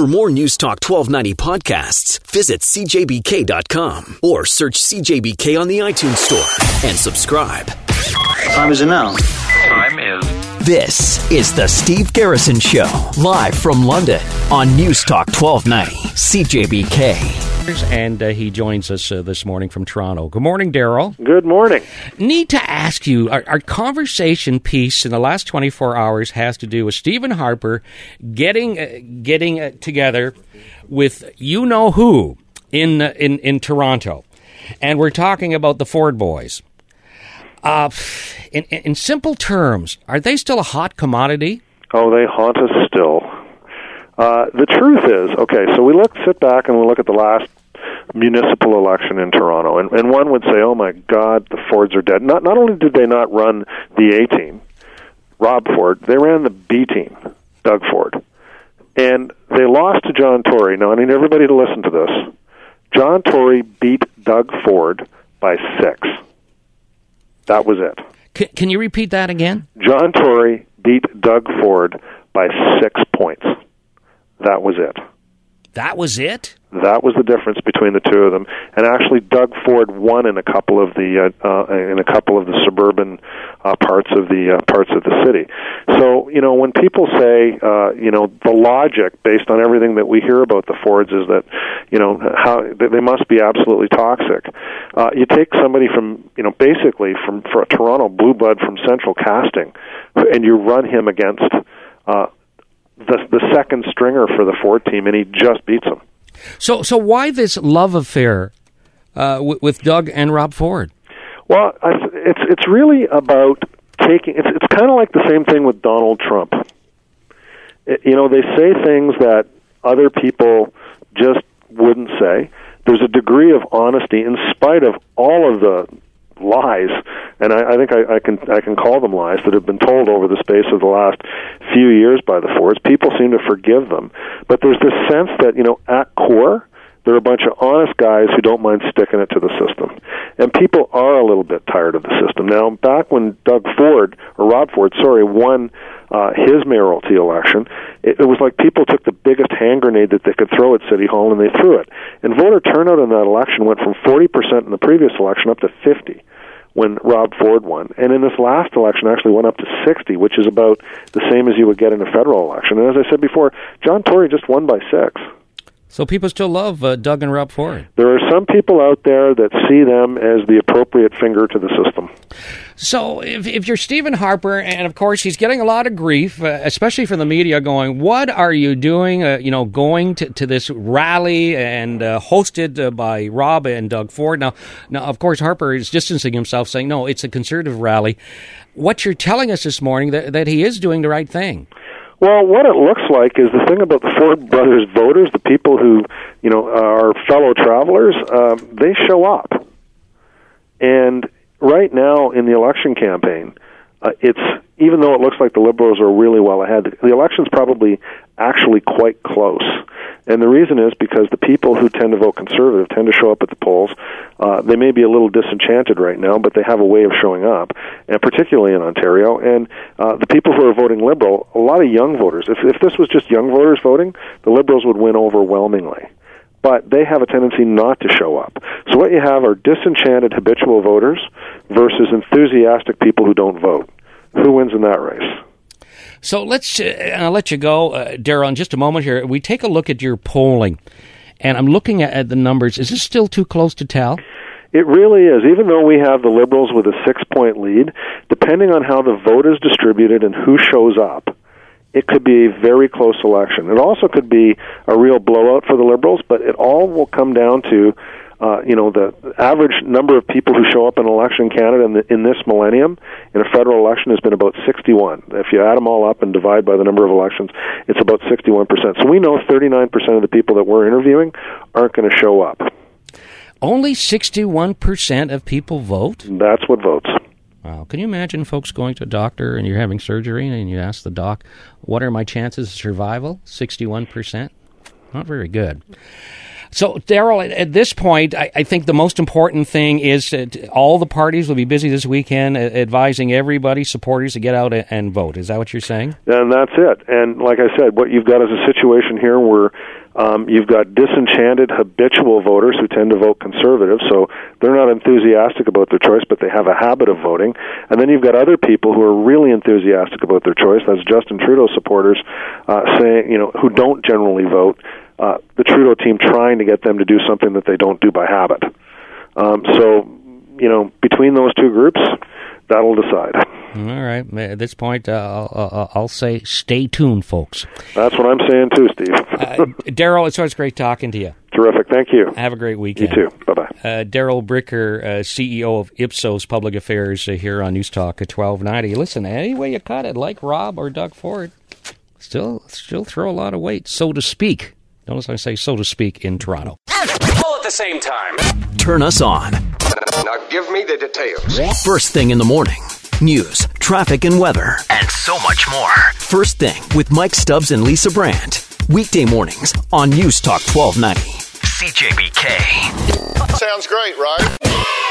For more News Talk 1290 podcasts, visit cjbk.com or search CJBK on the iTunes Store and subscribe. Time is it now? Time is. This is the Steve Garrison Show, live from London on News Talk 1290, CJBK. And uh, he joins us uh, this morning from Toronto. Good morning, Daryl. Good morning. Need to ask you our, our conversation piece in the last 24 hours has to do with Stephen Harper getting uh, getting uh, together with you know who in uh, in in Toronto, and we're talking about the Ford boys. Uh, in, in simple terms, are they still a hot commodity? Oh, they haunt us still. Uh, the truth is, okay, so we look, sit back and we look at the last municipal election in Toronto, and, and one would say, "Oh my God, the Fords are dead." Not not only did they not run the A team, Rob Ford, they ran the B team, Doug Ford, and they lost to John Tory. Now I need everybody to listen to this. John Tory beat Doug Ford by six. That was it. C- can you repeat that again? John Tory beat Doug Ford by six points. That was it. That was it. That was the difference between the two of them. And actually, Doug Ford won in a couple of the uh, uh, in a couple of the suburban uh, parts of the uh, parts of the city. So you know, when people say uh, you know the logic based on everything that we hear about the Fords is that you know how they must be absolutely toxic. Uh, you take somebody from you know basically from for a Toronto blue blood from Central Casting, and you run him against. Uh, the the second stringer for the Ford team, and he just beats them. So, so why this love affair uh, w- with Doug and Rob Ford? Well, I, it's it's really about taking. It's it's kind of like the same thing with Donald Trump. It, you know, they say things that other people just wouldn't say. There's a degree of honesty in spite of all of the lies, and I, I think I, I can I can call them lies that have been told over the space of the last few years by the Fords. People seem to forgive them, but there's this sense that you know at core they're a bunch of honest guys who don't mind sticking it to the system. And people are a little bit tired of the system. Now, back when Doug Ford, or Rob Ford, sorry, won uh, his mayoralty election, it, it was like people took the biggest hand grenade that they could throw at City Hall and they threw it. And voter turnout in that election went from 40% in the previous election up to 50 when Rob Ford won. And in this last election actually went up to 60, which is about the same as you would get in a federal election. And as I said before, John Tory just won by 6. So people still love uh, Doug and Rob Ford. There are some people out there that see them as the appropriate finger to the system. So if, if you're Stephen Harper, and of course he's getting a lot of grief, uh, especially from the media, going, "What are you doing? Uh, you know, going to, to this rally and uh, hosted uh, by Rob and Doug Ford." Now, now of course Harper is distancing himself, saying, "No, it's a conservative rally." What you're telling us this morning that, that he is doing the right thing. Well, what it looks like is the thing about the Ford brothers voters, the people who, you know, are fellow travelers, uh, they show up. And right now in the election campaign, uh, it's even though it looks like the liberals are really well ahead, the election's probably actually quite close. And the reason is because the people who tend to vote conservative tend to show up at the polls. Uh, they may be a little disenchanted right now, but they have a way of showing up, and particularly in Ontario. And uh, the people who are voting liberal, a lot of young voters. If if this was just young voters voting, the liberals would win overwhelmingly but they have a tendency not to show up. So what you have are disenchanted habitual voters versus enthusiastic people who don't vote. Who wins in that race? So let's uh, I'll let you go, uh, in just a moment. Here, we take a look at your polling, and I'm looking at, at the numbers. Is this still too close to tell? It really is. Even though we have the Liberals with a six point lead, depending on how the vote is distributed and who shows up, it could be a very close election. It also could be a real blowout for the Liberals, but it all will come down to, uh, you know, the average number of people who show up in election Canada in, the, in this millennium in a federal election has been about 61. If you add them all up and divide by the number of elections, it's about 61%. So we know 39% of the people that we're interviewing aren't going to show up. Only 61% of people vote? That's what votes. Wow. Can you imagine folks going to a doctor and you're having surgery and you ask the doc, what are my chances of survival? 61%? Not very good. So, Daryl, at, this point, I, I think the most important thing is that all the parties will be busy this weekend advising everybody, supporters, to get out and, and vote. Is that what you're saying? And that's it. And like I said, what you've got is a situation here where um, you've got disenchanted habitual voters who tend to vote conservative, so they're not enthusiastic about their choice, but they have a habit of voting. And then you've got other people who are really enthusiastic about their choice. That's Justin Trudeau supporters uh, saying, you know, who don't generally vote. Uh, the Trudeau team trying to get them to do something that they don't do by habit. Um, so, you know, between those two groups, that'll decide. All right. At this point, uh, I'll, I'll, say stay tuned, folks. That's what I'm saying too, Steve. uh, Daryl, it's always great talking to you. Terrific. Thank you. Have a great weekend. You too. Bye bye. Uh, Daryl Bricker, uh, CEO of Ipsos Public Affairs, uh, here on News Talk at 1290. Listen, any way you cut it, like Rob or Doug Ford, still, still throw a lot of weight, so to speak. Notice I say so to speak in Toronto. All at the same time. Turn us on. Now give me the details. First thing in the morning. News, traffic, and weather. And so much more. First thing with Mike Stubbs and Lisa Brandt. Weekday mornings on News Talk 1290. CJBK. Sounds great, right?